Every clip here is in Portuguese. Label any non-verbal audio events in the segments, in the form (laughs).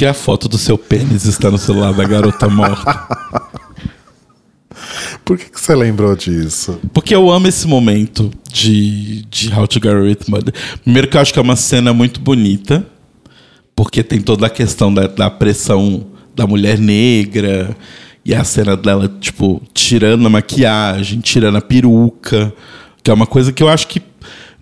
Que a foto do seu pênis está no celular da garota morta? Por que, que você lembrou disso? Porque eu amo esse momento de, de How to Get Away with Murder. Primeiro que eu acho que é uma cena muito bonita, porque tem toda a questão da, da pressão da mulher negra, e a cena dela, tipo, tirando a maquiagem, tirando a peruca, que é uma coisa que eu acho que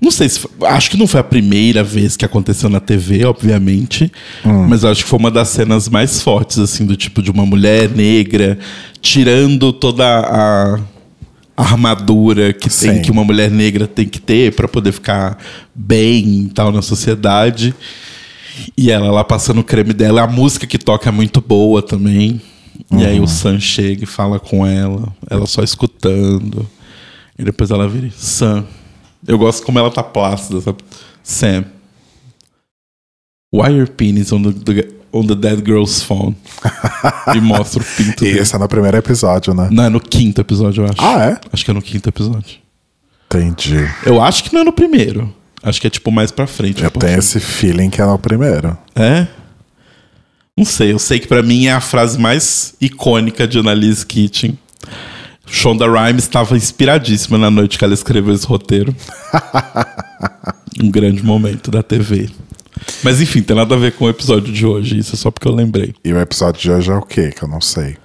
não sei se. Acho que não foi a primeira vez que aconteceu na TV, obviamente. Hum. Mas acho que foi uma das cenas mais fortes, assim, do tipo de uma mulher negra tirando toda a, armadura que tem que uma mulher negra tem que ter para poder ficar bem e tal na sociedade. E ela lá passando o creme dela. A música que toca é muito boa também. Uhum. E aí o uhum. Sam chega e fala com ela, ela só escutando. E depois ela vira: Sam eu gosto como ela tá plácida, sabe? Sam. Why your penis on the, on the dead girl's phone? (laughs) e mostra o pinto E esse é no primeiro episódio, né? Não, é no quinto episódio, eu acho. Ah, é? Acho que é no quinto episódio. Entendi. Eu acho que não é no primeiro. Acho que é tipo mais pra frente. Eu tenho esse feeling que é no primeiro. É? Não sei, eu sei que para mim é a frase mais icônica de Annalise Kitchen. Shonda Rhimes estava inspiradíssima na noite que ela escreveu esse roteiro. (laughs) um grande momento da TV. Mas enfim, tem nada a ver com o episódio de hoje, isso é só porque eu lembrei. E o episódio de hoje é o quê? Que eu não sei.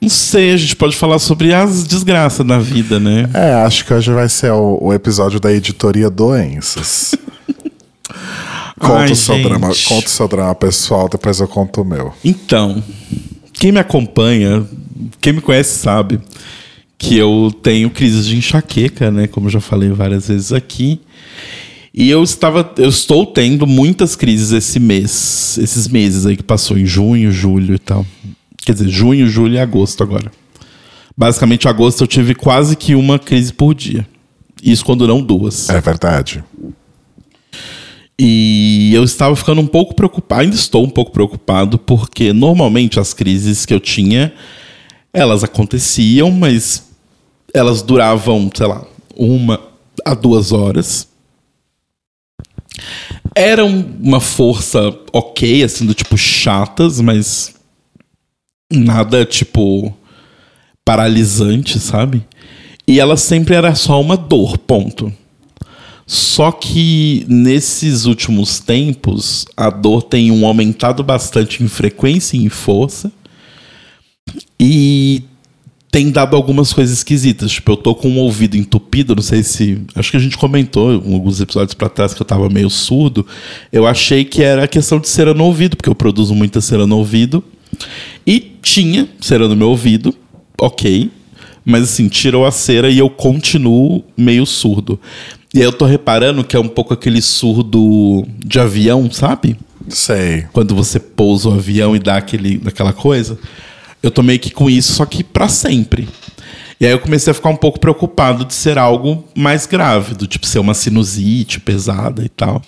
Não sei, a gente pode falar sobre as desgraças da vida, né? É, acho que hoje vai ser o, o episódio da editoria Doenças. (laughs) conta, Ai, o seu drama, conta o seu drama pessoal, depois eu conto o meu. Então, quem me acompanha, quem me conhece sabe que eu tenho crises de enxaqueca, né? Como eu já falei várias vezes aqui. E eu estava, eu estou tendo muitas crises esse mês, esses meses aí que passou em junho, julho e tal. Quer dizer, junho, julho e agosto agora. Basicamente, agosto eu tive quase que uma crise por dia. Isso quando não duas. É verdade. E eu estava ficando um pouco preocupado, ainda estou um pouco preocupado, porque normalmente as crises que eu tinha, elas aconteciam, mas elas duravam, sei lá, uma a duas horas. Eram uma força ok, assim, do tipo chatas, mas nada tipo paralisante, sabe? E ela sempre era só uma dor, ponto. Só que nesses últimos tempos, a dor tem um aumentado bastante em frequência e em força. E tem dado algumas coisas esquisitas. Tipo, eu tô com um ouvido entupido, não sei se. Acho que a gente comentou em alguns episódios para trás que eu tava meio surdo. Eu achei que era questão de cera no ouvido, porque eu produzo muita cera no ouvido. E tinha cera no meu ouvido, ok. Mas assim, tirou a cera e eu continuo meio surdo. E aí eu tô reparando que é um pouco aquele surdo de avião, sabe? Sei. Quando você pousa o avião e dá aquele, aquela coisa eu tô meio que com isso, só que para sempre. E aí eu comecei a ficar um pouco preocupado de ser algo mais grave, do tipo ser uma sinusite pesada e tal.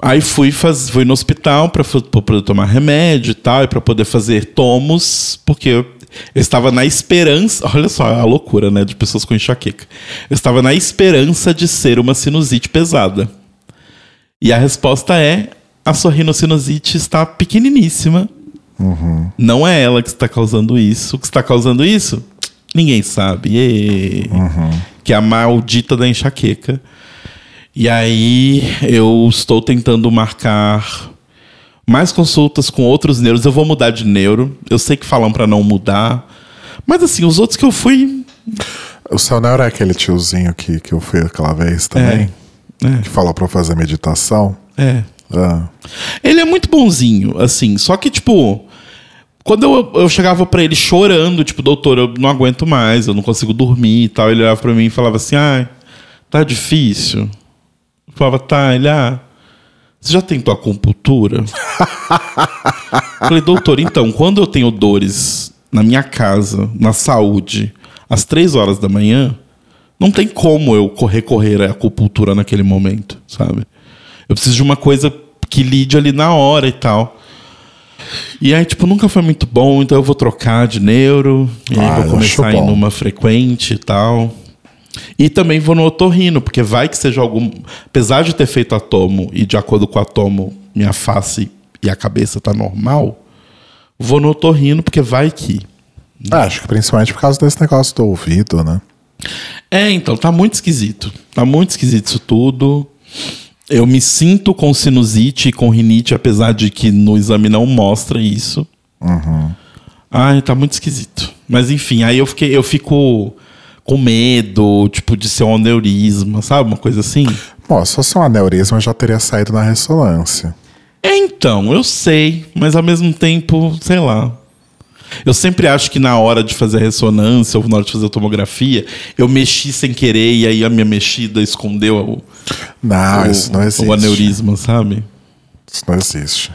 Aí fui, faz, fui no hospital para poder tomar remédio e tal, e para poder fazer tomos, porque eu, eu, estava na esperança. Olha só a loucura, né? De pessoas com enxaqueca. Eu estava na esperança de ser uma sinusite pesada. E a resposta é: a sua rinocinusite está pequeniníssima Uhum. Não é ela que está causando isso. O que está causando isso? Ninguém sabe. Uhum. Que é a maldita da enxaqueca. E aí eu estou tentando marcar mais consultas com outros neuros. Eu vou mudar de neuro. Eu sei que falam para não mudar. Mas assim, os outros que eu fui. O seu neuro é aquele tiozinho que, que eu fui aquela vez também? É. é. Que falou pra fazer meditação? É. Ah. Ele é muito bonzinho, assim. Só que, tipo, quando eu, eu chegava para ele chorando, tipo, doutor, eu não aguento mais, eu não consigo dormir e tal, ele olhava pra mim e falava assim: ai, tá difícil. Eu falava, tá, ele, ah, você já tentou acupuntura? Falei, doutor, então, quando eu tenho dores na minha casa, na saúde, às três horas da manhã, não tem como eu recorrer à acupuntura naquele momento, sabe? Eu preciso de uma coisa que lide ali na hora e tal. E aí, tipo, nunca foi muito bom, então eu vou trocar de neuro. E aí ah, vou começar a ir numa frequente e tal. E também vou no otorrino, porque vai que seja algum. Apesar de ter feito atomo e de acordo com o atomo minha face e a cabeça tá normal, vou no otorrino, porque vai que. Ah, acho que principalmente por causa desse negócio do ouvido, né? É, então, tá muito esquisito. Tá muito esquisito isso tudo. Eu me sinto com sinusite e com rinite, apesar de que no exame não mostra isso. Uhum. Ai, tá muito esquisito. Mas enfim, aí eu fiquei, eu fico com medo, tipo, de ser um aneurisma, sabe? Uma coisa assim. Bom, se fosse um aneurisma, já teria saído na ressonância. É, então, eu sei, mas ao mesmo tempo, sei lá. Eu sempre acho que na hora de fazer a ressonância ou na hora de fazer a tomografia, eu mexi sem querer e aí a minha mexida escondeu o, não, o, isso não existe. o aneurisma, sabe? Isso não existe.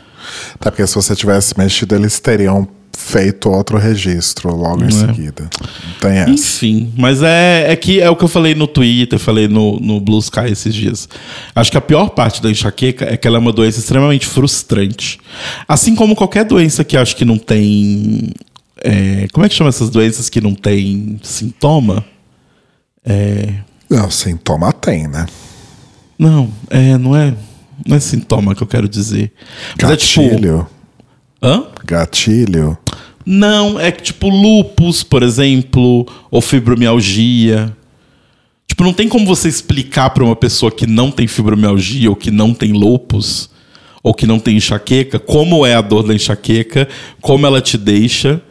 Até porque se você tivesse mexido, eles teriam feito outro registro logo em é. seguida. Não tem essa. Enfim, mas é, é que é o que eu falei no Twitter, falei no, no Blue Sky esses dias. Acho que a pior parte da enxaqueca é que ela é uma doença extremamente frustrante. Assim como qualquer doença que acho que não tem. É, como é que chama essas doenças que não tem sintoma? É... Não, sintoma tem, né? Não, é, não é. Não é sintoma que eu quero dizer. Gatilho. Mas é tipo, Hã? Gatilho? Não, é que tipo lupus, por exemplo, ou fibromialgia. Tipo, não tem como você explicar para uma pessoa que não tem fibromialgia ou que não tem lupus ou que não tem enxaqueca, como é a dor da enxaqueca, como ela te deixa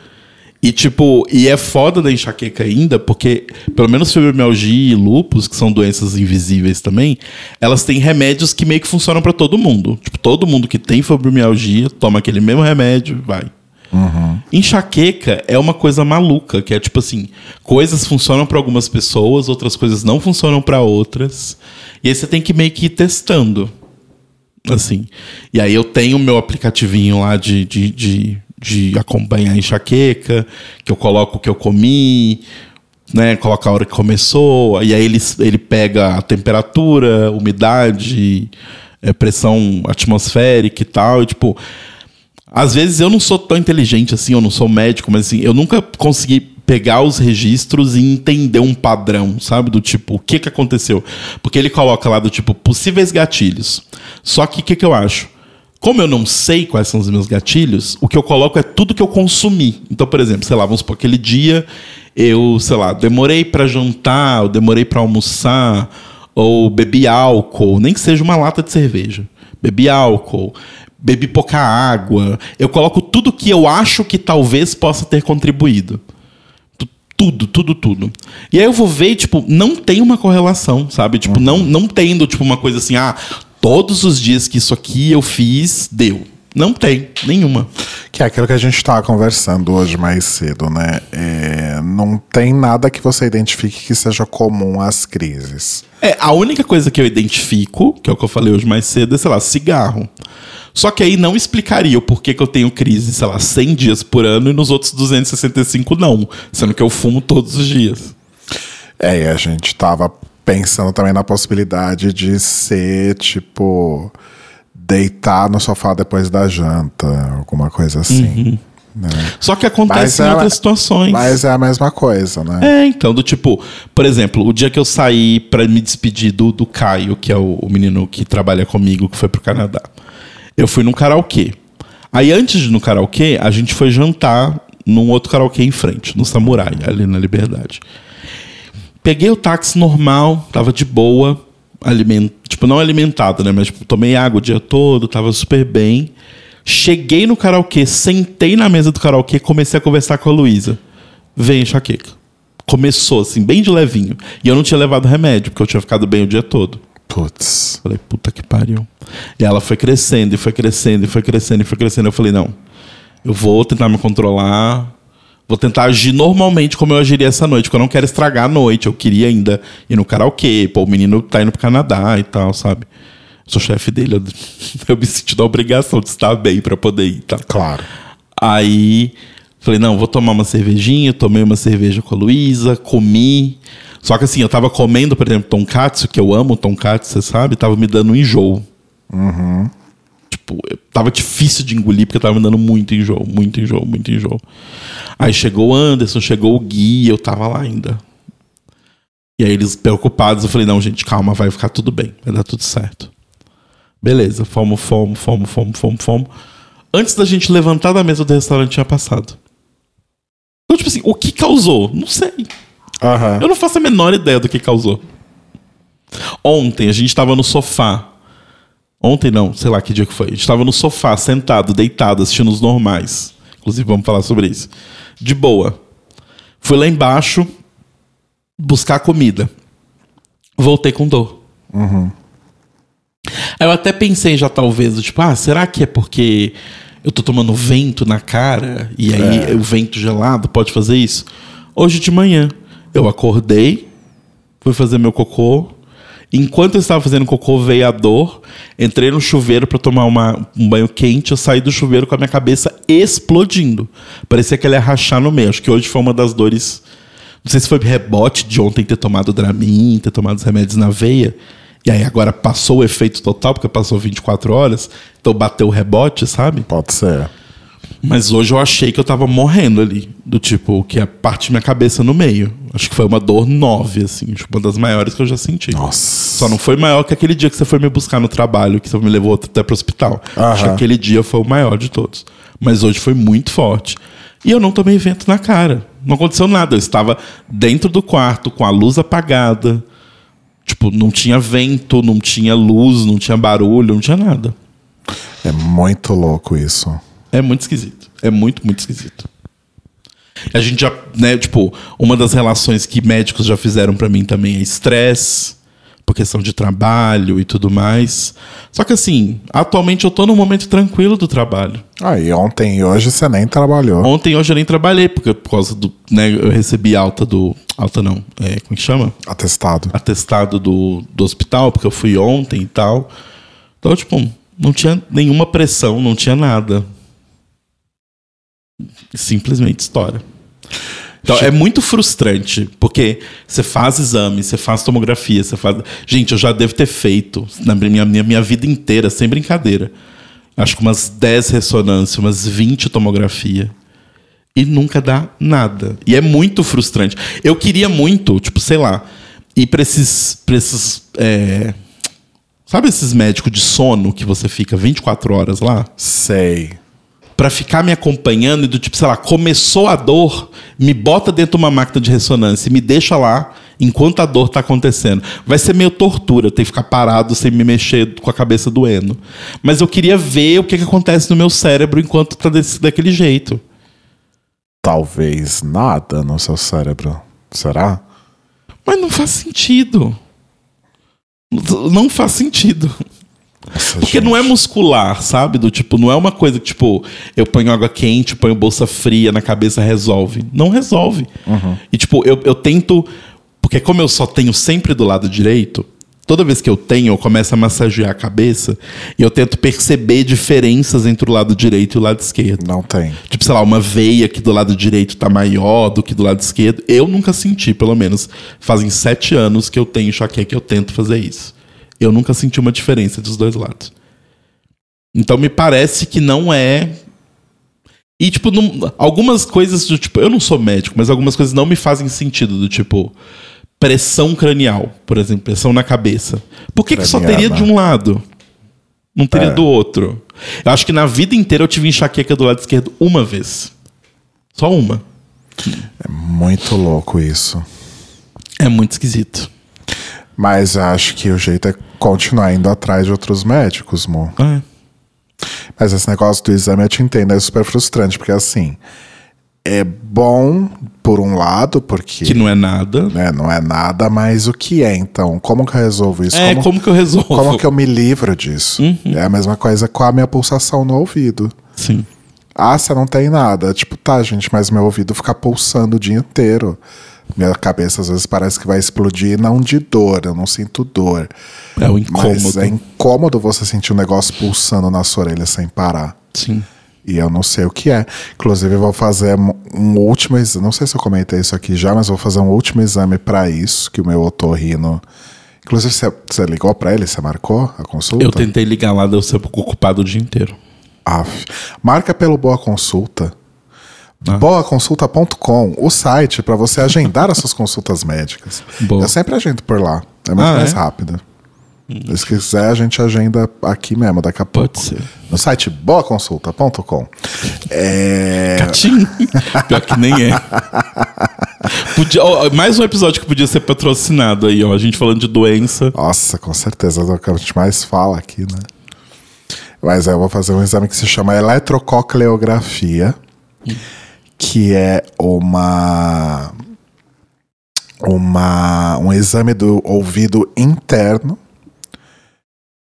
e, tipo, e é foda da enxaqueca ainda, porque, pelo menos fibromialgia e lupus, que são doenças invisíveis também, elas têm remédios que meio que funcionam para todo mundo. Tipo, todo mundo que tem fibromialgia toma aquele mesmo remédio, vai. Uhum. Enxaqueca é uma coisa maluca, que é tipo assim, coisas funcionam para algumas pessoas, outras coisas não funcionam para outras. E aí você tem que meio que ir testando. Assim. E aí eu tenho o meu aplicativinho lá de, de, de de acompanhar a enxaqueca, que eu coloco o que eu comi, né? Coloca a hora que começou, e aí ele, ele pega a temperatura, umidade, é, pressão atmosférica e tal, e tipo. Às vezes eu não sou tão inteligente assim, eu não sou médico, mas assim, eu nunca consegui pegar os registros e entender um padrão, sabe? Do tipo, o que que aconteceu? Porque ele coloca lá do tipo, possíveis gatilhos. Só que o que, que eu acho? Como eu não sei quais são os meus gatilhos, o que eu coloco é tudo que eu consumi. Então, por exemplo, sei lá, vamos supor, aquele dia eu, sei lá, demorei para jantar, ou demorei para almoçar, ou bebi álcool, nem que seja uma lata de cerveja. Bebi álcool, bebi pouca água. Eu coloco tudo que eu acho que talvez possa ter contribuído. Tudo, tudo, tudo. E aí eu vou ver, tipo, não tem uma correlação, sabe? Tipo, uhum. não, não tendo, tipo, uma coisa assim, ah, todos os dias que isso aqui eu fiz, deu. Não tem, nenhuma. Que é aquilo que a gente estava conversando hoje mais cedo, né? É, não tem nada que você identifique que seja comum às crises. É, a única coisa que eu identifico, que é o que eu falei hoje mais cedo, é, sei lá, cigarro. Só que aí não explicaria o porquê que eu tenho crise, sei lá, 100 dias por ano e nos outros 265 não. Sendo que eu fumo todos os dias. É, e a gente tava pensando também na possibilidade de ser tipo deitar no sofá depois da janta, alguma coisa assim. Uhum. Né? Só que acontece em outras situações. Mas é a mesma coisa, né? É, então, do tipo, por exemplo, o dia que eu saí para me despedir do, do Caio, que é o, o, menino que trabalha comigo, que foi pro Canadá, eu fui num karaokê. Aí, antes de ir no karaokê, a gente foi jantar num outro karaokê em frente, no Samurai, ali na Liberdade. Peguei o táxi normal, tava de boa, aliment... tipo, não alimentado, né? Mas tipo, tomei água o dia todo, tava super bem. Cheguei no karaokê, sentei na mesa do karaokê, comecei a conversar com a Luísa. Vem enxaqueca. Começou, assim, bem de levinho. E eu não tinha levado remédio, porque eu tinha ficado bem o dia todo. Putz. Falei, puta que pariu. E ela foi crescendo, e foi crescendo, e foi crescendo, e foi crescendo. Eu falei, não, eu vou tentar me controlar, Vou tentar agir normalmente como eu agiria essa noite, porque eu não quero estragar a noite. Eu queria ainda ir no karaokê, pô, o menino tá indo pro Canadá e tal, sabe? Eu sou chefe dele, eu, (laughs) eu me senti da obrigação de estar bem para poder ir, tá? Claro. Aí falei, não, vou tomar uma cervejinha, tomei uma cerveja com a Luísa, comi. Só que assim, eu tava comendo, por exemplo, tonkatsu, que eu amo tonkatsu, você sabe, tava me dando um enjoo. Uhum. Tipo, tava difícil de engolir, porque tava me dando muito enjoo, muito enjoo, muito enjoo. Aí chegou o Anderson, chegou o Gui, eu tava lá ainda. E aí eles preocupados, eu falei, não, gente, calma, vai ficar tudo bem, vai dar tudo certo. Beleza, fomos, fomos, fomos, fomos, fomos, fomos. Antes da gente levantar da mesa do restaurante tinha passado. Então, tipo assim, o que causou? Não sei. Aham. Eu não faço a menor ideia do que causou. Ontem a gente tava no sofá. Ontem não, sei lá que dia que foi. A gente tava no sofá, sentado, deitado, assistindo os normais. Inclusive, vamos falar sobre isso. De boa. Fui lá embaixo buscar comida. Voltei com dor. Aí eu até pensei já, talvez, tipo, ah, será que é porque eu tô tomando vento na cara e aí o vento gelado pode fazer isso? Hoje de manhã, eu acordei, fui fazer meu cocô. Enquanto eu estava fazendo cocô, veio a dor. Entrei no chuveiro para tomar uma- um banho quente. Eu saí do chuveiro com a minha cabeça explodindo. Parecia que ela ia rachar no meio. Acho que hoje foi uma das dores. Não sei se foi rebote de ontem ter tomado Dramin, ter tomado os remédios na veia. E aí agora passou o efeito total, porque passou 24 horas. Então bateu o rebote, sabe? Pode ser. Mas hoje eu achei que eu tava morrendo ali. Do tipo, que a parte minha cabeça no meio. Acho que foi uma dor 9, assim. Tipo, uma das maiores que eu já senti. Nossa. Só não foi maior que aquele dia que você foi me buscar no trabalho, que você me levou até pro hospital. Acho que Aham. aquele dia foi o maior de todos. Mas hoje foi muito forte. E eu não tomei vento na cara. Não aconteceu nada. Eu estava dentro do quarto, com a luz apagada. Tipo, não tinha vento, não tinha luz, não tinha barulho, não tinha nada. É muito louco isso. É muito esquisito. É muito, muito esquisito. A gente já, né, tipo, uma das relações que médicos já fizeram pra mim também é estresse, por questão de trabalho e tudo mais. Só que assim, atualmente eu tô num momento tranquilo do trabalho. Ah, e ontem e hoje você nem trabalhou. Ontem hoje eu nem trabalhei, porque por causa do, né, eu recebi alta do, alta não, é, como que chama? Atestado. atestado do, do hospital, porque eu fui ontem e tal. Então, tipo, não tinha nenhuma pressão, não tinha nada. Simplesmente história. Então, é muito frustrante, porque você faz exame, você faz tomografia, você faz. Gente, eu já devo ter feito na minha, minha, minha vida inteira, sem brincadeira. Acho que umas 10 ressonâncias, umas 20 tomografia. E nunca dá nada. E é muito frustrante. Eu queria muito, tipo, sei lá, ir pra esses. Pra esses é, Sabe esses médicos de sono que você fica 24 horas lá? Sei. Pra ficar me acompanhando e do tipo, sei lá, começou a dor, me bota dentro de uma máquina de ressonância e me deixa lá enquanto a dor tá acontecendo. Vai ser meio tortura, eu ter que ficar parado sem me mexer com a cabeça doendo. Mas eu queria ver o que, que acontece no meu cérebro enquanto tá desse, daquele jeito. Talvez nada no seu cérebro. Será? Mas não faz sentido. Não faz sentido. Nossa, Porque gente. não é muscular, sabe? Do tipo, não é uma coisa que, tipo, eu ponho água quente, ponho bolsa fria na cabeça, resolve. Não resolve. E, tipo, eu, eu tento. Porque, como eu só tenho sempre do lado direito, toda vez que eu tenho, eu começo a massagear a cabeça e eu tento perceber diferenças entre o lado direito e o lado esquerdo. Não tem. Tipo, sei lá, uma veia que do lado direito tá maior do que do lado esquerdo. Eu nunca senti, pelo menos. Fazem sete anos que eu tenho enxaqueca e eu tento fazer isso. Eu nunca senti uma diferença dos dois lados. Então me parece que não é. E, tipo, não- algumas coisas do tipo. Eu não sou médico, mas algumas coisas não me fazem sentido, do tipo. Pressão cranial, por exemplo, pressão na cabeça. Por que, que só teria de um lado? Não teria É. do outro. Eu acho que na vida inteira eu tive enxaqueca do lado esquerdo uma vez. Só uma. É muito louco isso. É muito esquisito. Mas acho que o jeito é continuar indo atrás de outros médicos, mo. É. Mas esse negócio do exame eu te entendo, é super frustrante, porque assim, é bom por um lado, porque Que não é nada. né, não é nada, mas o que é então? Como que eu resolvo isso? É, como, como que eu resolvo? como que eu me livro disso? É a mesma coisa com a minha pulsação no ouvido. Sim. Ah, você não tem nada. Tipo, tá, gente, mas meu ouvido fica pulsando o dia inteiro. Minha cabeça às vezes parece que vai explodir, não de dor, eu não sinto dor. É o Mas incômodo. é incômodo você sentir um negócio pulsando na sua orelha sem parar. Sim. E eu não sei o que é. Inclusive, eu vou fazer um- último exame. Não sei se eu comentei isso aqui já, mas vou fazer um último exame pra isso, que o meu otorrino. Inclusive, você, você ligou pra ele? Você marcou a consulta? Eu tentei ligar lá, deu sempre ocupado o dia inteiro. Aff. Marca pelo Boa Consulta. Ah. Boaconsulta.com, o site para você agendar as suas consultas médicas. Boa. Eu sempre agendo por lá. É muito Ah, mais é? rápido. Se quiser, a gente agenda aqui mesmo, daqui a pouco. Pode ser. No site boaconsulta.com. É... Gatinho. Pior que nem é. Podia- ó, mais um episódio que podia ser patrocinado aí, ó. A gente falando de doença. Nossa, com certeza é o que a gente mais fala aqui, né? Mas eu vou fazer um exame que se chama eletrococleografia, que é uma, uma um exame do ouvido interno,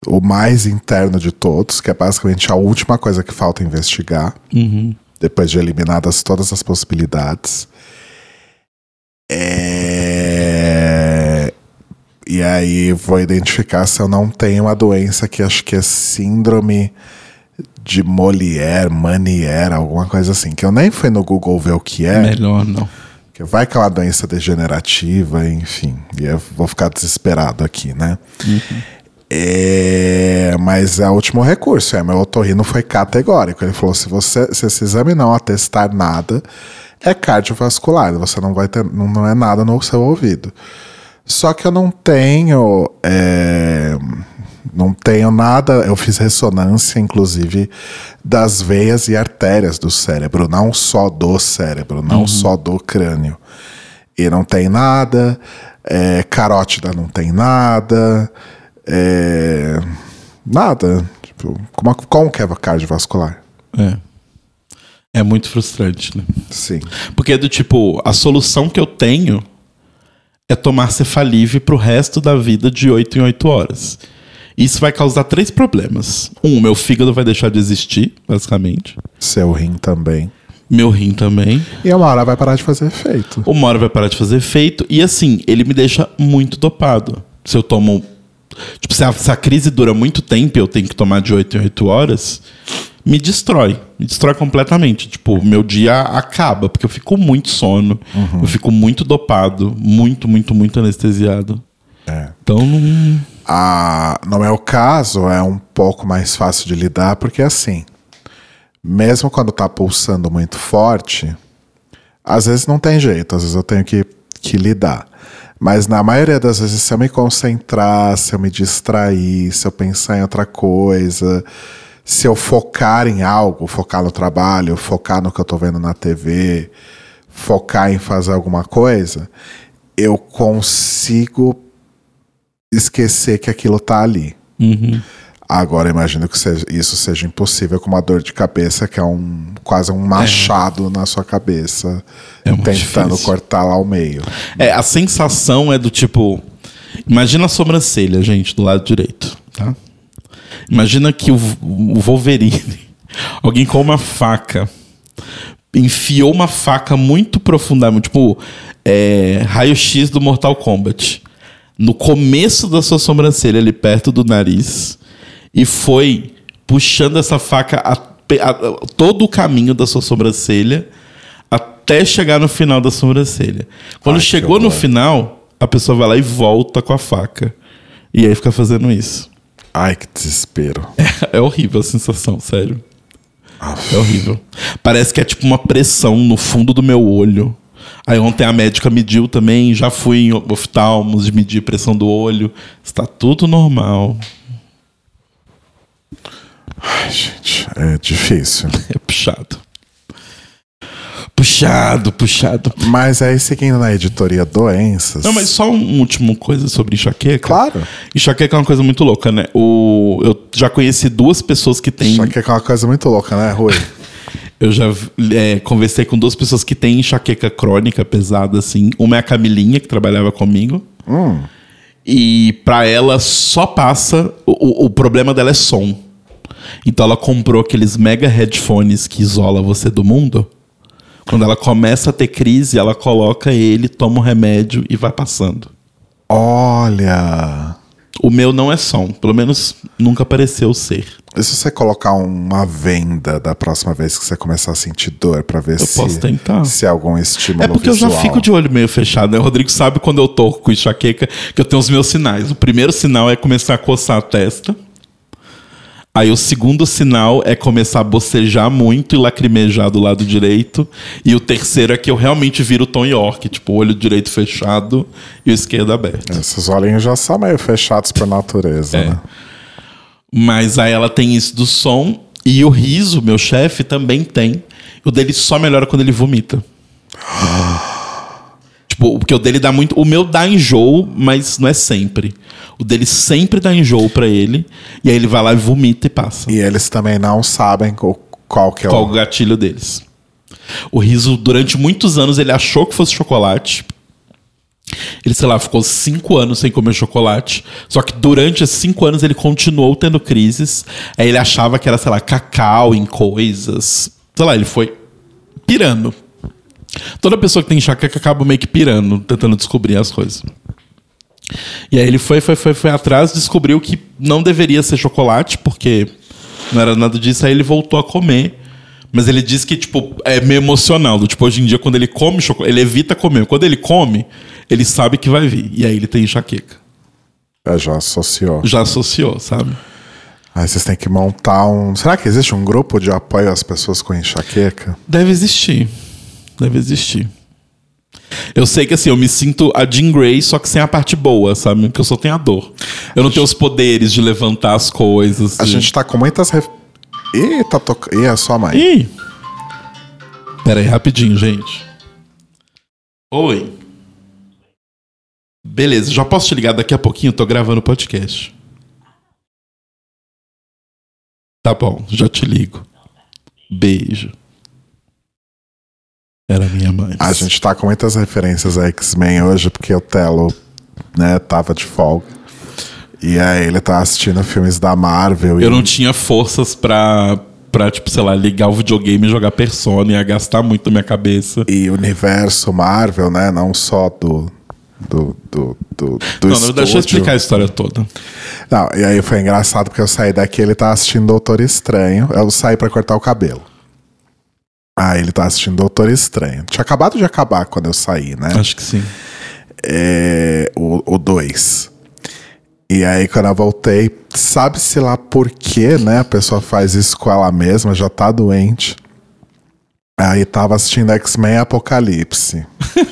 o mais interno de todos, que é basicamente a última coisa que falta investigar Uhum. depois de eliminadas todas as possibilidades. É... E aí vou identificar se eu não tenho a doença que acho que é síndrome de Molière, Manière, alguma coisa assim. Que eu nem fui no Google ver o que é. Melhor não. Que vai que é uma doença degenerativa, enfim. E eu vou ficar desesperado aqui, né? É, mas é o último recurso. É, meu otorrino foi categórico. Ele falou: se você se esse exame não atestar nada, é cardiovascular. Você não vai ter, não, não é nada no seu ouvido. Só que eu não tenho. é, não tenho nada. Eu fiz ressonância, inclusive, das veias e artérias do cérebro, não só do cérebro, não só do crânio. E não tem nada. é, carótida não tem nada. é, nada. Tipo, como, como que é cardiovascular? É. É muito frustrante, né? Sim. Porque é do tipo, a solução que eu tenho é tomar cefalive pro resto da vida de 8 em 8 horas. Isso vai causar três problemas. Um, meu fígado vai deixar de existir, basicamente. Seu rim também. Meu rim também. E uma hora vai parar de fazer efeito. Uma hora vai parar de fazer efeito. E assim, ele me deixa muito dopado. Se eu tomo. Tipo, se a, se a crise dura muito tempo e eu tenho que tomar de 8 em 8 horas, me destrói. Me destrói completamente. Tipo, meu dia acaba, porque eu fico muito sono. Eu fico muito dopado. Muito, muito, muito anestesiado. É. Então não. Ah, no meu caso, é um pouco mais fácil de lidar, porque assim, mesmo quando tá pulsando muito forte, às vezes não tem jeito, às vezes eu tenho que, que lidar. Mas na maioria das vezes, se eu me concentrar, se eu me distrair, se eu pensar em outra coisa, se eu focar em algo, focar no trabalho, focar no que eu tô vendo na TV, focar em fazer alguma coisa, eu consigo esquecer que aquilo tá ali. Uhum. Agora imagino que seja- isso seja impossível com uma dor de cabeça que é um quase um machado na sua cabeça, É tentando difícil. cortar lá o meio. É, a sensação é do tipo. Imagina a sobrancelha, gente, do lado direito, tá? Imagina que o, o Wolverine, (laughs) alguém com uma faca, enfiou uma faca muito profundamente, tipo, é, raio-x do Mortal Kombat, no começo da sua sobrancelha, ali perto do nariz, e foi puxando essa faca a- a- todo o caminho da sua sobrancelha até chegar no final da sobrancelha. Quando Ai, chegou no final, a pessoa vai lá e volta com a faca. E aí fica fazendo isso. Ai, que desespero. É horrível a sensação, sério. É horrível. Parece que é tipo uma pressão no fundo do meu olho. Aí ontem a médica mediu também, já fui em oftalmos de medir pressão do olho. Está tudo normal. Ai, gente, é difícil. (laughs) É puxado. Puxado, puxado. Mas aí, seguindo na editoria Doenças. Não, mas só um último coisa sobre enxaqueca. Claro. Enxaqueca é uma coisa muito louca, né? O, eu já conheci duas pessoas que têm. Que é uma coisa muito louca, né, Rui? (laughs) Eu já é, conversei com duas pessoas que têm enxaqueca crônica pesada, assim. Uma é a Camilinha, que trabalhava comigo. E pra ela só passa. O, o- o problema dela é som. Então ela comprou aqueles mega headphones que isola você do mundo. Quando ela começa a ter crise, ela coloca ele, toma um remédio e vai passando. Olha. O meu não é som, pelo menos nunca pareceu ser. E se você colocar uma venda da próxima vez que você começar a sentir dor pra ver Eu se, posso tentar. se algum estímulo É porque eu já visual. fico de olho meio fechado, né? O Rodrigo sabe quando eu tô com enxaqueca que eu tenho os meus sinais. O primeiro sinal é começar a coçar a testa. Aí o segundo sinal é começar a bocejar muito e lacrimejar do lado direito. E o terceiro é que eu realmente viro o Tom York, tipo, o olho direito fechado e o esquerdo aberto. Esses olhinhos já são meio fechados por natureza, É. né? Mas aí ela tem isso do som. E o riso, meu chefe, também tem. O dele só melhora quando ele vomita. (gasps) tipo, porque o dele dá muito. O meu dá enjoo, mas não é sempre. O dele sempre dá enjoo pra ele. E aí ele vai lá e vomita e passa. E eles também não sabem co- qual que é Qual o... o gatilho deles? O riso, durante muitos anos, ele achou que fosse chocolate. Ele, sei lá, ficou cinco anos sem comer chocolate. Só que durante esses cinco anos ele continuou tendo crises. Aí ele achava que era, sei lá, cacau em coisas. Sei lá, ele foi pirando. Toda pessoa que tem enxaqueca acaba meio que pirando, tentando descobrir as coisas. E aí ele foi, foi, foi, foi atrás, descobriu que não deveria ser chocolate, porque não era nada disso. Aí ele voltou a comer. Mas ele disse que, tipo, é meio emocional. do Tipo, hoje em dia, quando ele come chocolate, ele evita comer. Quando ele come, ele sabe que vai vir. E aí ele tem enxaqueca. É, já associou. Já associou, sabe? Aí vocês têm que montar um... Será que existe um grupo de apoio às pessoas com enxaqueca? Deve existir. Deve existir. Eu sei que assim, eu me sinto a Jean Grey, só que sem a parte boa, sabe? Porque eu só tenho a dor. Eu não tenho os poderes de levantar as coisas. A de- gente tá com muitas... Ref... Ih, tá tocando... Ih, é sua mãe. Ih! Pera aí, rapidinho, gente. Oi. Beleza, já posso te ligar daqui a pouquinho? Eu tô gravando o podcast. Tá bom, já te ligo. Beijo. Era minha mãe. A gente tá com muitas referências a X-Men hoje, porque o Telo, né, tava de folga. E aí ele tá assistindo filmes da Marvel. e Eu não tinha forças pra, pra, tipo, sei lá, ligar o videogame e jogar Persona. Ia gastar muito na minha cabeça. E universo Marvel, né? Não só do. Do, do, do, do não, não, deixa eu explicar a história toda. Não, e aí foi engraçado porque eu saí daqui ele tá assistindo Doutor Estranho. Eu saí pra cortar o cabelo. Ah, ele tá assistindo Doutor Estranho. Tinha acabado de acabar quando eu saí, né? Acho que sim. é, o 2. E aí, quando eu voltei, sabe-se lá por que, né? A pessoa faz isso com ela mesma, já tá doente. Aí tava assistindo X-Men Apocalipse.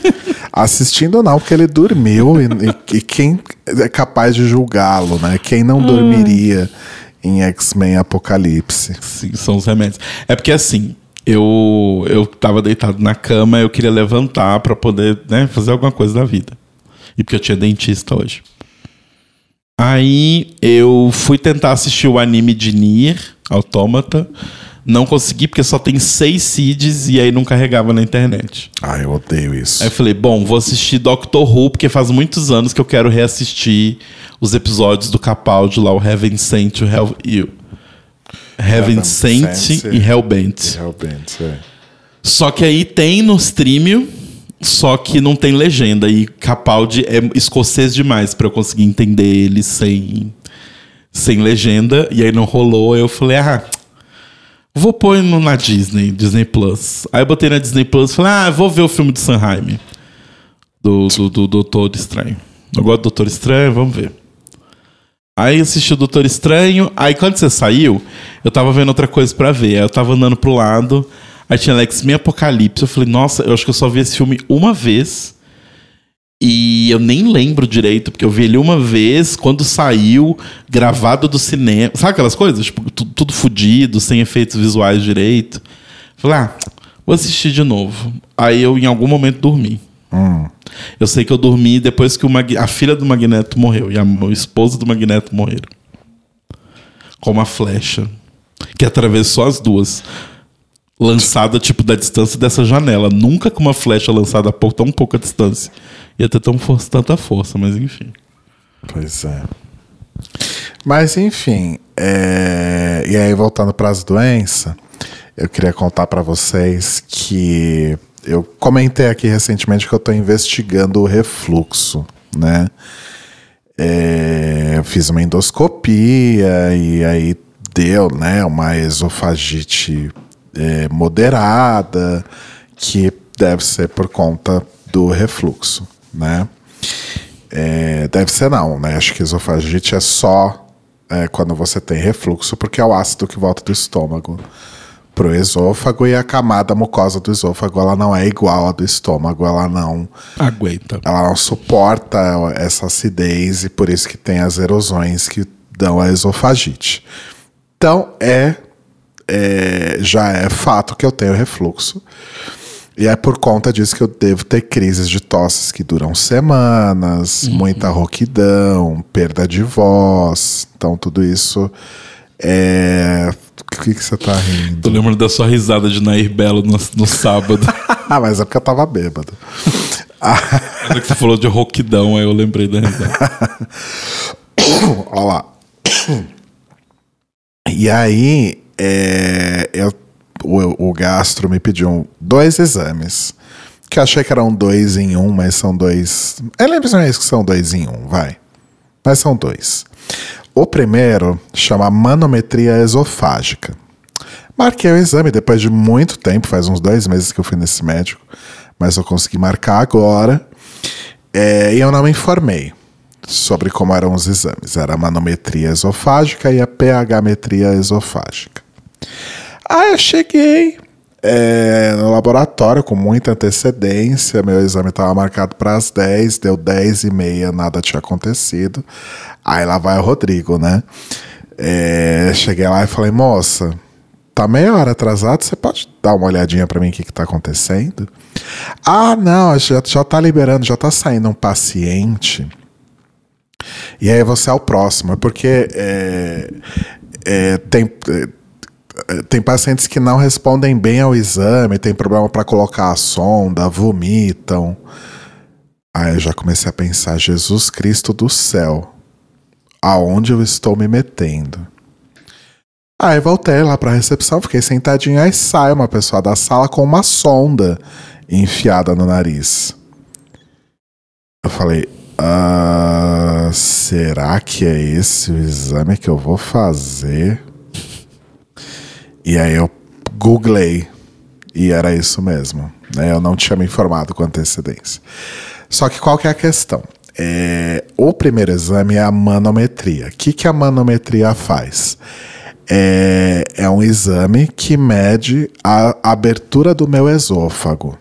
(laughs) assistindo não, porque ele dormiu e, e- e quem é capaz de julgá-lo, né? Quem não dormiria em X-Men Apocalipse? Sim, são os remédios. É porque assim, eu eu tava deitado na cama, eu queria levantar pra poder, né, fazer alguma coisa da vida. E porque eu tinha dentista hoje. Aí eu fui tentar assistir o anime de Nier, Automata. Não consegui porque só tem seis seeds e aí não carregava na internet. Ah, eu odeio isso. Aí eu falei, bom, vou assistir Doctor Who, porque faz muitos anos que eu quero reassistir os episódios do Capaldi lá, o Heaven Sent o Hell... o- Heaven Sent Sent e Hellbent. Realmente, é. Só que aí tem no streaming, só que não tem legenda. E Capaldi é escocês demais pra eu conseguir entender ele sem, sem legenda. E aí não rolou. Aí eu falei, ah, vou pôr no, na Disney, Disney Plus. Aí eu botei na Disney Plus e falei, ah, vou ver o filme de Sanheim. Do, do, do Doutor Estranho. Eu gosto do Doutor Estranho, vamos ver. Aí assisti o Doutor Estranho. Aí quando você saiu, eu tava vendo outra coisa pra ver. Aí eu tava andando pro lado. Aí tinha Alex Me Apocalipse. Eu falei, nossa, eu acho que eu só vi esse filme uma vez. E eu nem lembro direito, porque eu vi ele uma vez quando saiu, gravado do cinema. Sabe aquelas coisas? Tipo, tu- tudo fudido, sem efeitos visuais direito. Falei, ah, vou assistir de novo. Aí eu, em algum momento, dormi. Eu sei que eu dormi depois que Mag- a filha do Magneto morreu e a esposa do Magneto morreram. Com uma flecha que atravessou as duas. Lançada, tipo, da distância dessa janela. Nunca com uma flecha lançada por tão pouca distância. Ia ter tão força, tanta força, mas enfim. Pois é. Mas enfim, é, e aí voltando para as doenças, eu queria contar para vocês que eu comentei aqui recentemente que eu estou investigando o refluxo, né? É, eu fiz uma endoscopia e aí deu, né, uma esofagite é, moderada que deve ser por conta do refluxo, né? É, deve ser não, né? Acho que esofagite é só é, quando você tem refluxo, porque é o ácido que volta do estômago pro esôfago e a camada mucosa do esôfago ela não é igual à do estômago, ela não Aguenta. ela não suporta essa acidez e por isso que tem as erosões que dão a esofagite. Então é, é já é fato que eu tenho refluxo. E é por conta disso que eu devo ter crises de tosses que duram semanas, muita rouquidão, perda de voz. Então, tudo isso é. O que, que você tá rindo? Tô lembrando da sua risada de Nair Belo no, no sábado. (laughs) Ah, mas é porque eu tava bêbado. Quando que você falou de rouquidão, aí eu lembrei da risada. (coughs) Olha lá. E aí, é, eu, o, o gastro me pediu dois exames. Que eu achei que eram dois em um, mas são dois. Eu lembro que são dois em um, vai. Mas são dois. O primeiro chama manometria esofágica. Marquei o exame depois de muito tempo, faz uns dois meses que eu fui nesse médico, mas eu consegui marcar agora. É, e eu não me informei sobre como eram os exames. Era a manometria esofágica e a pH-metria esofágica. Aí eu cheguei é, no laboratório com muita antecedência. Meu exame estava marcado para as 10, deu 10 e meia, nada tinha acontecido. Aí lá vai o Rodrigo, né? É, cheguei lá e falei, moça, tá meia hora atrasado, você pode dar uma olhadinha para mim o que, que tá acontecendo? Ah, não, já, já tá liberando, já tá saindo um paciente. E aí você é o próximo, é porque é, é, tem, tem pacientes que não respondem bem ao exame, tem problema para colocar a sonda, vomitam. Aí eu já comecei a pensar, Jesus Cristo do céu, aonde eu estou me metendo? Aí voltei lá pra recepção, fiquei sentadinho, aí sai uma pessoa da sala com uma sonda enfiada no nariz. Eu falei, ah, será que é esse o exame que eu vou fazer? E aí eu googlei e era isso mesmo. Né? Eu não tinha me informado com antecedência. Só que qual que é a questão? É, o primeiro exame é a manometria. O que, que a manometria faz? É, é um exame que mede a abertura do meu esôfago.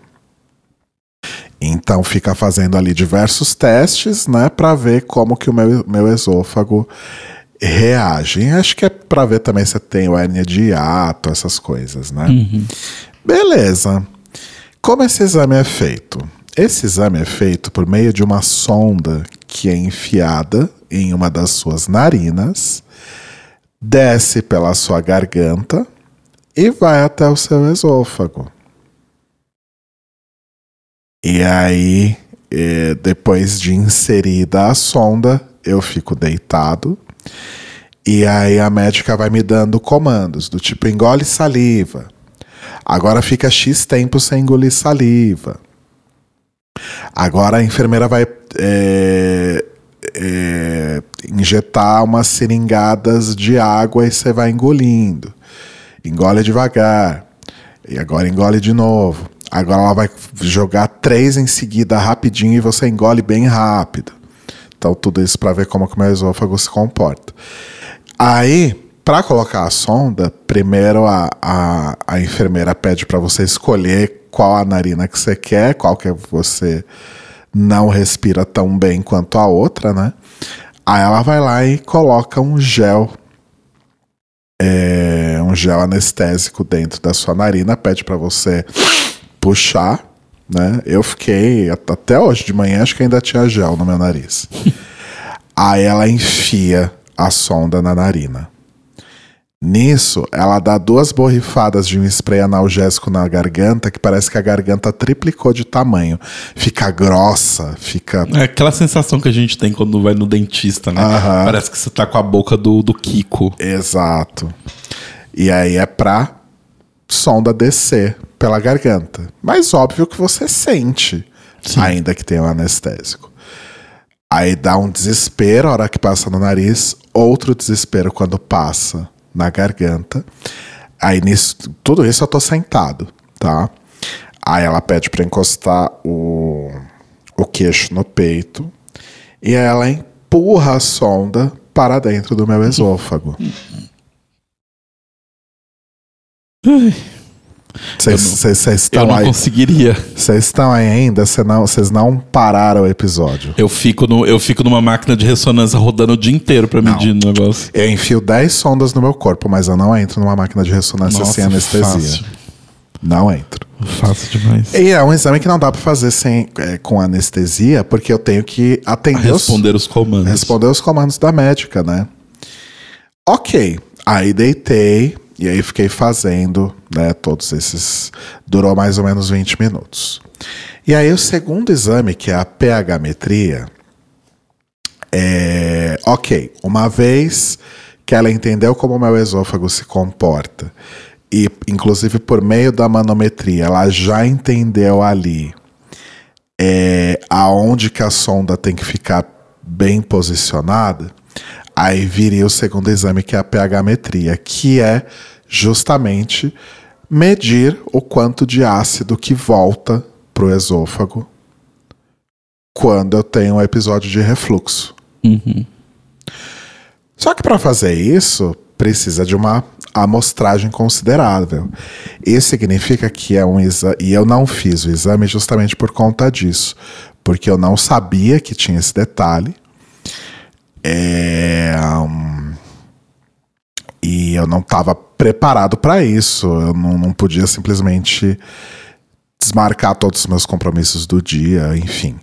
Então fica fazendo ali diversos testes, né, para ver como que o meu, meu esôfago reage. Acho que é para ver também se tem o hérnia de hiato, essas coisas, né? Uhum. Beleza. Como esse exame é feito? Esse exame é feito por meio de uma sonda que é enfiada em uma das suas narinas, desce pela sua garganta e vai até o seu esôfago. E aí, eh, depois de inserida a sonda, eu fico deitado. E aí a médica vai me dando comandos do tipo engole saliva. Agora fica X tempo sem engolir saliva. Agora a enfermeira vai é, é, injetar umas seringadas de água e você vai engolindo. Engole devagar. E agora engole de novo. Agora ela vai jogar três em seguida rapidinho e você engole bem rápido. Então, tudo isso para ver como que o meu esôfago se comporta. Aí, para colocar a sonda, primeiro a, a, a enfermeira pede para você escolher qual a narina que você quer, qual que você não respira tão bem quanto a outra, né? Aí ela vai lá e coloca um gel, é, um gel anestésico dentro da sua narina, pede para você puxar, né? Eu fiquei até hoje de manhã acho que ainda tinha gel no meu nariz. (laughs) Aí ela enfia a sonda na narina. Nisso, ela dá duas borrifadas de um spray analgésico na garganta que parece que a garganta triplicou de tamanho. Fica grossa, fica. É aquela sensação que a gente tem quando vai no dentista, né? Aham. Parece que você tá com a boca do, do Kiko. Exato. E aí é pra sonda descer pela garganta. Mas óbvio que você sente, ainda que tenha um anestésico. Aí dá um desespero a hora que passa no nariz, outro desespero quando passa na garganta. Aí nisso, tudo isso eu tô sentado, tá? Aí ela pede pra encostar o, o queixo no peito. E aí ela empurra a sonda para dentro do meu esôfago. Vocês Eu estão não aí. conseguiria. Vocês estão aí ainda? Vocês não, cês não pararam o episódio. Eu fico, no, eu fico numa máquina de ressonância rodando o dia inteiro pra medir o negócio. Eu enfio 10 sondas no meu corpo, mas eu não entro numa máquina de ressonância sem anestesia. fácil. Não entro. Fácil demais. E é um exame que não dá pra fazer sem, é, com anestesia, porque eu tenho que atender os, Responder os comandos. responder os comandos da médica, né? Ok. Aí deitei e aí fiquei fazendo, né, todos esses. Durou mais ou menos 20 minutos. E aí o segundo exame, que é a pH-metria, é. Ok, uma vez que ela entendeu como o meu esôfago se comporta, e inclusive por meio da manometria, ela já entendeu ali é, aonde que a sonda tem que ficar bem posicionada, aí viria o segundo exame, que é a pH-metria, que é justamente medir o quanto de ácido que volta para o esôfago quando eu tenho um episódio de refluxo. Só que para fazer isso, precisa de uma amostragem considerável. Isso significa que é um exame. E eu não fiz o exame justamente por conta disso. Porque eu não sabia que tinha esse detalhe. É, hum, e eu não estava preparado para isso. Eu não, não podia simplesmente desmarcar todos os meus compromissos do dia, enfim.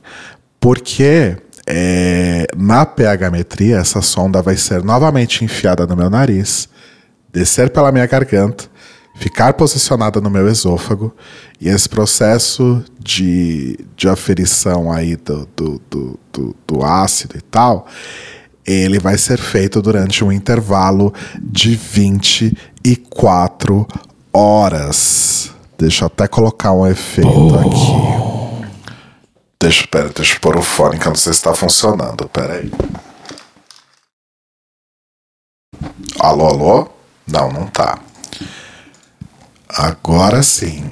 Porque é, na pH-metria, essa sonda vai ser novamente enfiada no meu nariz, descer pela minha garganta, ficar posicionada no meu esôfago, e esse processo de, de aferição aí do, do, do, do, do ácido e tal, ele vai ser feito durante um intervalo de 24 horas. Deixa eu até colocar um efeito aqui. Deixa, pera, deixa eu pôr o fone que eu não sei se está funcionando. Pera aí. Alô, alô? Não, não tá. Agora sim.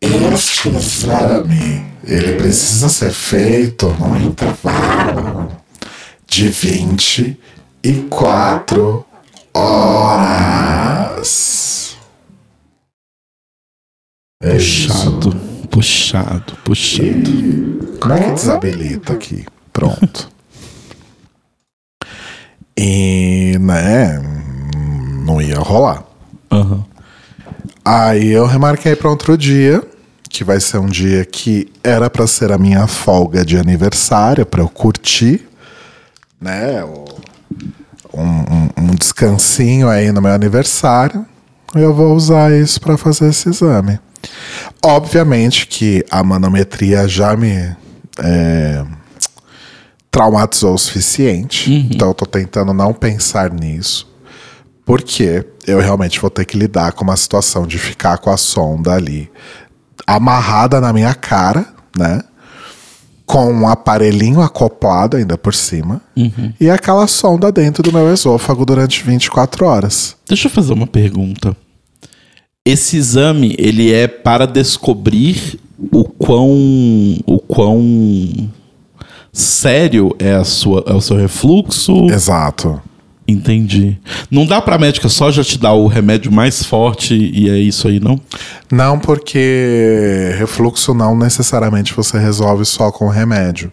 Este exame, ele precisa ser feito num intervalo de 24 horas. É isso. Puxado, puxado, puxado. Como é que desabilita aqui? Pronto. e, né, não ia rolar. Aham. Aí eu remarquei para outro dia, que vai ser um dia que era para ser a minha folga de aniversário, para eu curtir, né? Um, um- um descansinho aí no meu aniversário. Eu vou usar isso para fazer esse exame. Obviamente que a manometria já me é, traumatizou o suficiente, então eu tô tentando não pensar nisso. Porque eu realmente vou ter que lidar com uma situação de ficar com a sonda ali amarrada na minha cara, né? Com um aparelhinho acoplado ainda por cima. E aquela sonda dentro do meu esôfago durante 24 horas. Deixa eu fazer uma pergunta. Esse exame, ele é para descobrir o quão, o quão sério é, a sua, é o seu refluxo? Exato. Entendi. Não dá pra médica só já te dar o remédio mais forte e é isso aí, não? Não, porque refluxo não necessariamente você resolve só com remédio.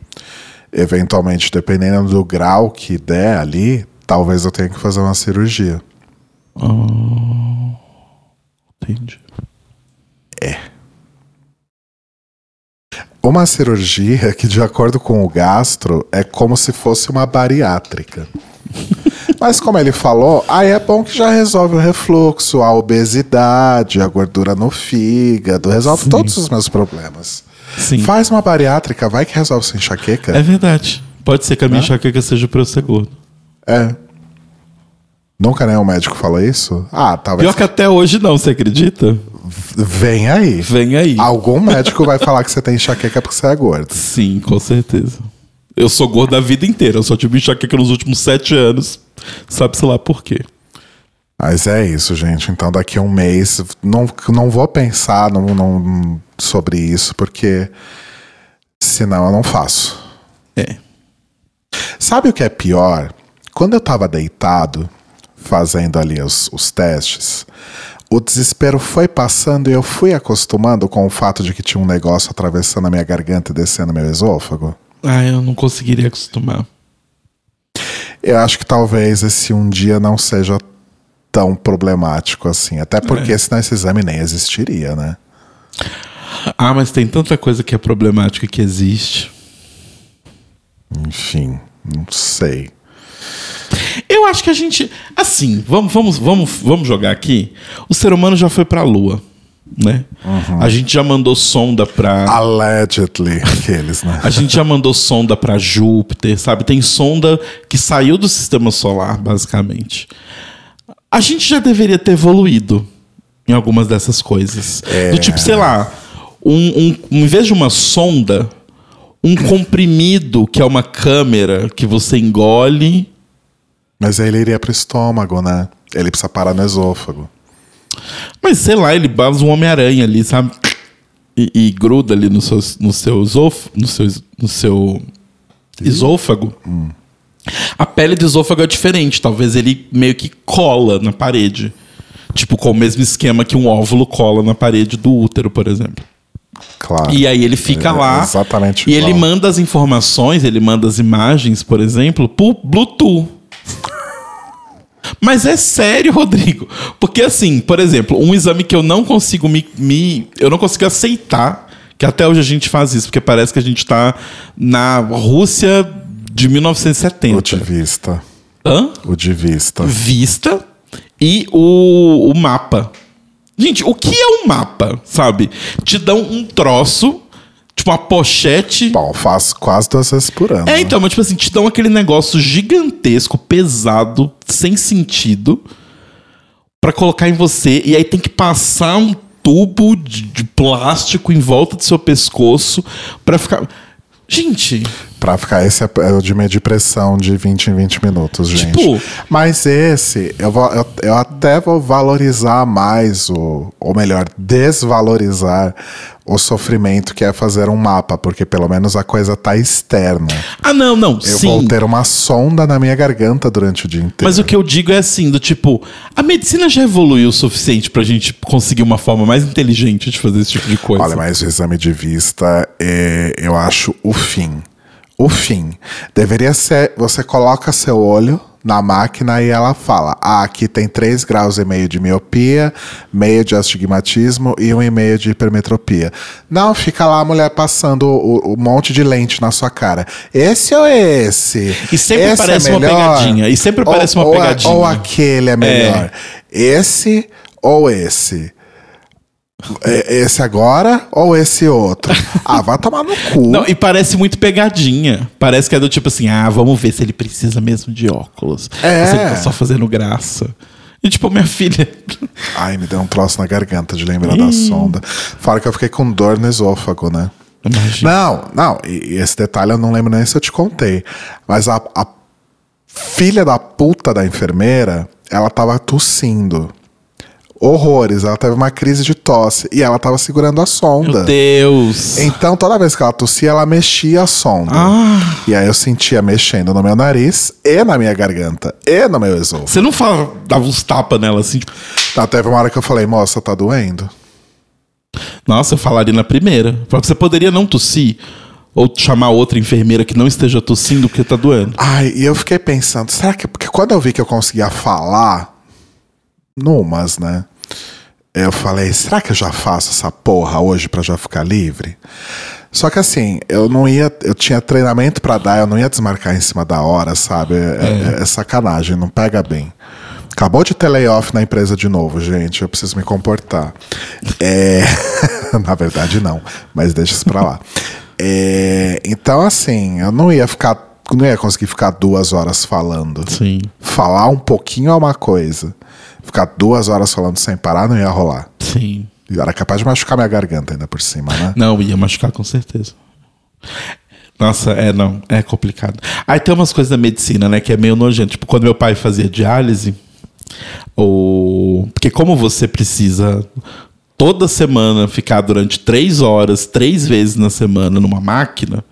Eventualmente, dependendo do grau que der ali, talvez eu tenha que fazer uma cirurgia. Entendi. Uma cirurgia que, de acordo com o gastro, é como se fosse uma bariátrica. Mas como ele falou, aí é bom que já resolve o refluxo, a obesidade, a gordura no fígado, resolve Sim. todos os meus problemas. Sim. Faz uma bariátrica, vai que resolve sua enxaqueca. É verdade. Pode ser que a minha enxaqueca seja pra eu ser gordo. É. Nunca nenhum médico falou isso? Ah, talvez. Pior que até hoje não, você acredita? Vem aí. Vem aí. Algum médico vai falar que você tem enxaqueca porque você é gordo. Sim, com certeza. Eu sou gordo a vida inteira. Eu só tive enxaqueca nos últimos sete anos. Sabe-se lá por quê. Mas é isso, gente. Então daqui a um mês, não, não vou pensar não, não- sobre isso, porque senão eu não faço. É. Sabe o que é pior? quando eu tava deitado, fazendo ali os, os testes, o desespero foi passando e eu fui acostumando com o fato de que tinha um negócio atravessando a minha garganta e descendo meu esôfago. Ah, eu não conseguiria acostumar. Eu acho que talvez esse um dia não seja tão problemático assim. Até porque É. senão esse exame nem existiria, né? Ah, mas tem tanta coisa que é problemática que existe. Enfim, não sei. Eu acho que a gente. Assim, vamos, vamos, vamos, vamos jogar aqui. O ser humano já foi pra Lua. Né? A gente já mandou sonda pra. Allegedly, aqueles, né? A gente já mandou sonda pra Júpiter, sabe? Tem sonda que saiu do sistema solar, basicamente. A gente já deveria ter evoluído em algumas dessas coisas. Do tipo, sei lá, um, um- em vez de uma sonda, um comprimido que é uma câmera que você engole. Mas aí ele iria pro estômago, né? Ele precisa parar no esôfago. Mas sei lá, ele basa um Homem-Aranha ali, sabe? E, e gruda ali no seu, no seu, esôf- no seu, no seu esôfago. A pele do esôfago é diferente. Talvez ele meio que cola na parede. Tipo, com o mesmo esquema que um óvulo cola na parede do útero, por exemplo. Claro. E aí ele fica É lá. exatamente E igual. ele manda as informações, ele manda as imagens, por exemplo, por Bluetooth. Mas é sério, (laughs) Rodrigo. Porque assim, por exemplo, um exame que eu não consigo me. me- eu não consigo aceitar, que até hoje a gente faz isso, porque parece que a gente tá na Rússia de O 1970. de vista. Hã? O de vista. Vista e o, o mapa. Gente, o que é um mapa, sabe? Te dão um troço, tipo uma pochete. Bom, faz quase duas vezes por ano. É, então, mas tipo assim, te dão aquele negócio gigantesco, pesado, sem sentido, pra colocar em você, e aí tem que passar um tubo de, de plástico em volta do seu pescoço pra ficar. Gente, Pra ficar, esse é é o de medir pressão de 20 em 20 minutos, gente. Tipo- Mas esse, eu, vou, eu, eu até vou valorizar mais, o, ou melhor, desvalorizar o sofrimento que é fazer um mapa, porque pelo menos a coisa tá externa. ah, não, não, Eu sim. vou ter uma sonda na minha garganta durante o dia inteiro. Mas o que eu digo é assim, do tipo, a medicina já evoluiu o suficiente pra gente conseguir uma forma mais inteligente de fazer esse tipo de coisa. Olha, mas o exame de vista, é, eu acho o fim. O fim. Deveria ser, você coloca seu olho na máquina e ela fala, ah, aqui tem 3 graus e meio de miopia, meio de astigmatismo e um e meio de hipermetropia. Não, fica lá a mulher passando o, o monte de lente na sua cara. Esse ou esse? E sempre Esse parece é uma pegadinha, e sempre Ou- parece uma ou a- pegadinha. ou aquele é melhor. Esse ou esse? É- Esse agora ou esse outro? (laughs) Ah, vai tomar no cu. Não, e parece muito pegadinha. Parece que é do tipo assim, ah, vamos ver se ele precisa mesmo de óculos. É. Se ele tá só fazendo graça. E tipo, minha (laughs) filha. Ai, me deu um troço na garganta de lembrar da sonda. Fala que eu fiquei com dor no esôfago, né? Imagina. Não, não, e, e esse detalhe eu não lembro nem se eu te contei. Mas a, a filha da puta da enfermeira, ela tava tossindo. Horrores, ela teve uma crise de tosse e ela tava segurando a sonda. Meu Deus. Então, toda vez que ela tossia, ela mexia a sonda. Ah. E aí eu sentia mexendo no meu nariz e na minha garganta e no meu esôfago. Você não fala, dava uns tapas nela assim, tipo, Então, teve uma hora que eu falei, moça, tá doendo? nossa, eu falaria na primeira. Você poderia não tossir? Ou chamar outra enfermeira que não esteja tossindo porque tá doendo. Ai, e eu fiquei pensando, será que. Porque quando eu vi que eu conseguia falar, numas, né? Eu falei, será que eu já faço essa porra hoje pra já ficar livre? Só que assim, eu não ia. Eu tinha treinamento pra dar, eu não ia desmarcar em cima da hora, sabe? É, é- é sacanagem, não pega bem. Acabou de ter layoff na empresa de novo, gente. Eu preciso me comportar. É... (laughs) na verdade, não. Mas deixa isso pra lá. É, Então, assim, eu não ia ficar. Não ia conseguir ficar duas horas falando. Sim. Falar um pouquinho é uma coisa. Ficar duas horas falando sem parar não ia rolar. Sim. Era capaz de machucar minha garganta ainda por cima, né? Não, ia machucar com certeza. Nossa, é, não, é complicado. Aí tem umas coisas da medicina, né, que é meio nojento. Tipo, quando meu pai fazia diálise, ou... porque como você precisa toda semana ficar durante três horas, três vezes na semana numa máquina,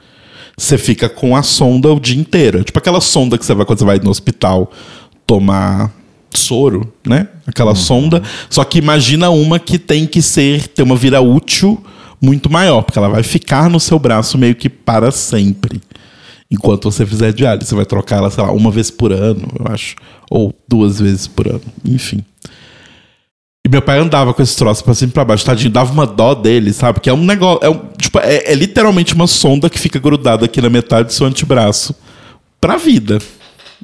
você fica com a sonda o dia inteiro. É tipo aquela sonda que você vai quando você vai no hospital tomar soro, né? Aquela Uhum. sonda. Só que imagina uma que tem que ser ter uma vida útil muito maior, porque ela vai ficar no seu braço meio que para sempre. Enquanto você fizer diálise, você vai trocar ela, sei lá, uma vez por ano, eu acho, ou duas vezes por ano, enfim. E meu pai andava com esse troço pra cima e pra baixo, tadinho, dava uma dó dele, sabe? Que é um negócio. É, um- tipo, é, é literalmente uma sonda que fica grudada aqui na metade do seu antebraço pra vida.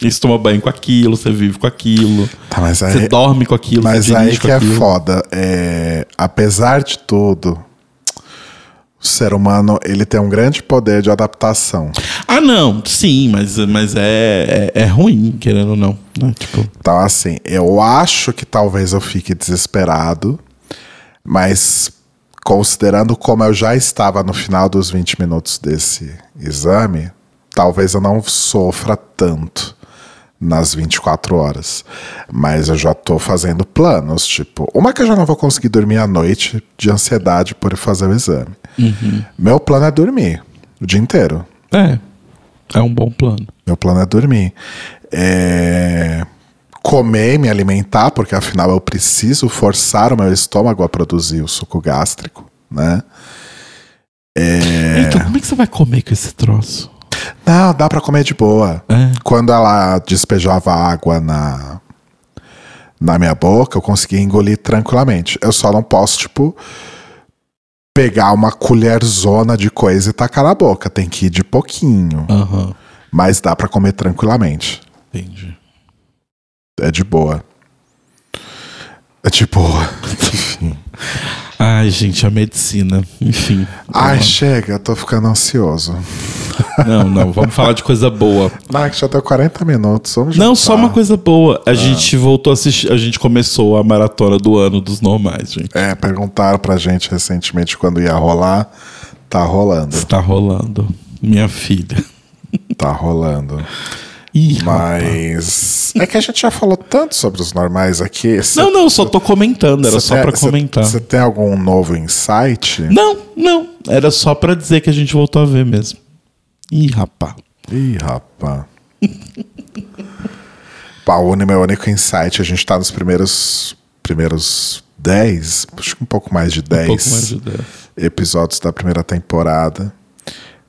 E você toma banho com aquilo, você vive com aquilo. Tá, aí, Você dorme com aquilo, mas você aí que é foda. É, apesar de tudo, o ser humano ele tem um grande poder de adaptação. Ah, não, sim, mas, mas é, é, é ruim, querendo ou não. Né? Tipo, Então, assim, eu acho que talvez eu fique desesperado, mas considerando como eu já estava no final dos 20 minutos desse exame, talvez eu não sofra tanto nas 24 horas. Mas eu já tô fazendo planos, tipo, uma que eu já não vou conseguir dormir à noite de ansiedade por fazer o exame. Meu plano é dormir o dia inteiro. é, é um bom plano. Meu plano é dormir. É, Comer, me alimentar, porque afinal eu preciso forçar o meu estômago a produzir o suco gástrico, né? Então, como é que você vai comer com esse troço? Não, dá pra comer de boa. É. Quando ela despejava água na, na minha boca, eu conseguia engolir tranquilamente. Eu só não posso, tipo, pegar uma colherzona de coisa e tacar na boca. Tem que ir de pouquinho. Aham, Mas dá pra comer tranquilamente. entendi. É de boa. É de boa. (laughs) Ai, gente, a medicina. Enfim. Ai, chega, eu tô ficando ansioso. Não, não, vamos falar de coisa boa. Não, já deu 40 minutos. Vamos Não, jantar. só uma coisa boa. A gente voltou a assistir, a gente começou a maratona do ano dos normais, gente. É, perguntaram pra gente recentemente quando ia rolar. Tá rolando. Está rolando. Minha filha. Tá rolando. Ih. Mas. É que a gente já falou tanto sobre os normais aqui. Cê- Não, não, só tô comentando, era só cê- comentar. Você tem algum novo insight? Não, não, era só pra dizer que a gente voltou a ver mesmo. Ih, rapá. Ih, rapaz. (laughs) Pá, o uni- meu único insight, a gente tá nos primeiros. Primeiros 10, acho que um pouco mais de 10 Um pouco mais de episódios da primeira temporada.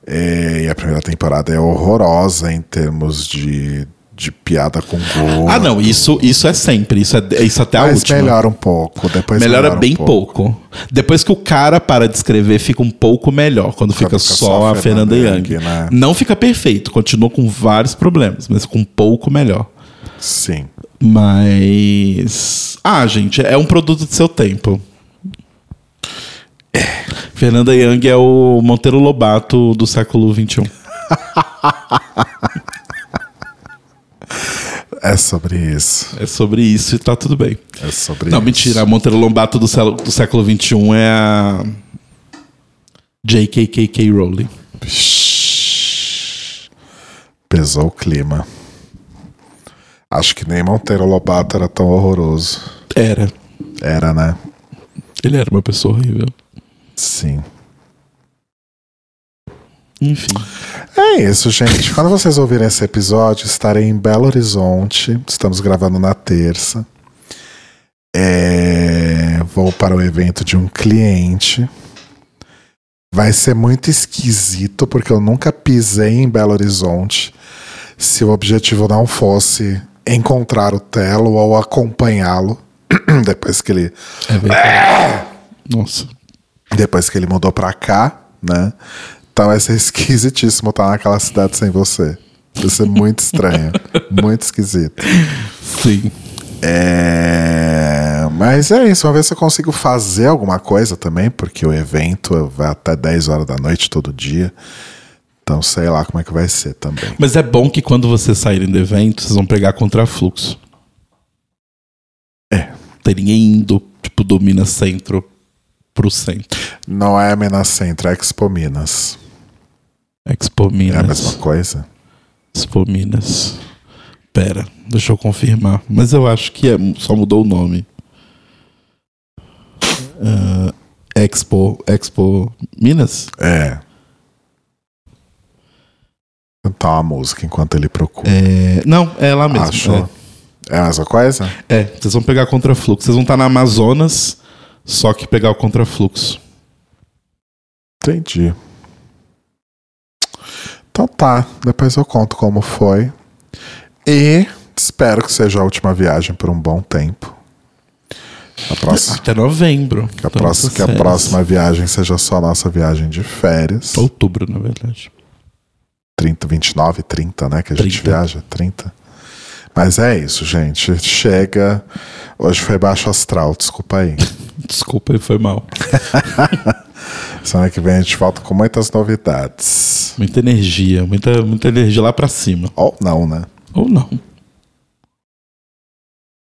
É, e a primeira temporada é horrorosa em termos de, de piada com gol. Ah, não, isso, isso é sempre. Isso, é, isso até a Mas última. melhora um pouco. Depois Melhora melhora um bem pouco. Depois que o cara para de escrever, fica um pouco melhor. Quando fica, fica só a Fernanda Young. né? Não fica perfeito, continua com vários problemas, mas com um pouco melhor. Sim. Mas. Ah, gente, é um produto de seu tempo. Fernanda Young é o Monteiro Lobato do século XXI. (laughs) É sobre isso. É sobre isso e tá tudo bem. É sobre Não, isso. mentira. A Monteiro Lobato do, século- do século XXI é a. JKKK Rowling. Pesou o clima. Acho que nem Monteiro Lobato era tão horroroso. Era. Era, né? Ele era uma pessoa horrível. Sim. Enfim. É isso, gente. Quando vocês ouvirem esse episódio, estarei em Belo Horizonte. Estamos gravando na terça. É, Vou para o evento de um cliente. Vai ser muito esquisito, porque eu nunca pisei em Belo Horizonte se o objetivo não fosse encontrar o Telo ou acompanhá-lo (clears throat) depois que ele É verdade. Nossa. depois que ele mudou pra cá, né? Então vai ser (laughs) esquisitíssimo estar naquela cidade sem você. Vai ser muito estranho. (laughs) muito esquisito. Sim. É... Mas é isso, vamos ver se eu consigo fazer alguma coisa também, porque o evento vai até 10 horas da noite todo dia. Então sei lá como é que vai ser também. Mas é bom que quando vocês saírem do evento, vocês vão pegar contrafluxo. É. Tem ninguém indo, tipo, do Minas Centro pro centro. Não é Minas Centro, é Expo Minas. Expo É Minas. a mesma coisa? Expo Minas. Pera, deixa eu confirmar. Mas eu acho que é- só mudou o nome. Ah, Expo, Expo Minas? É. escutar uma música enquanto ele procura. É, não, é lá mesmo. Achou? É. a mesma coisa? É, é, vocês vão pegar contrafluxo. Vocês vão estar na Amazonas, só que pegar o contrafluxo. Entendi. Então tá, depois eu conto como foi. E espero que seja a última viagem por um bom tempo. A próxima, Até novembro. Que a, próxima, que a próxima viagem seja só a nossa viagem de férias. Outubro, na verdade. 30, 29, 30, né? Que a 30. gente viaja, 30. Mas é isso, gente. Chega. Hoje foi baixo astral, desculpa aí. (laughs) desculpa aí, foi mal. (laughs) Semana que vem a gente volta com muitas novidades. Muita energia, muita, muita energia lá pra cima. Ou não, né? Ou não.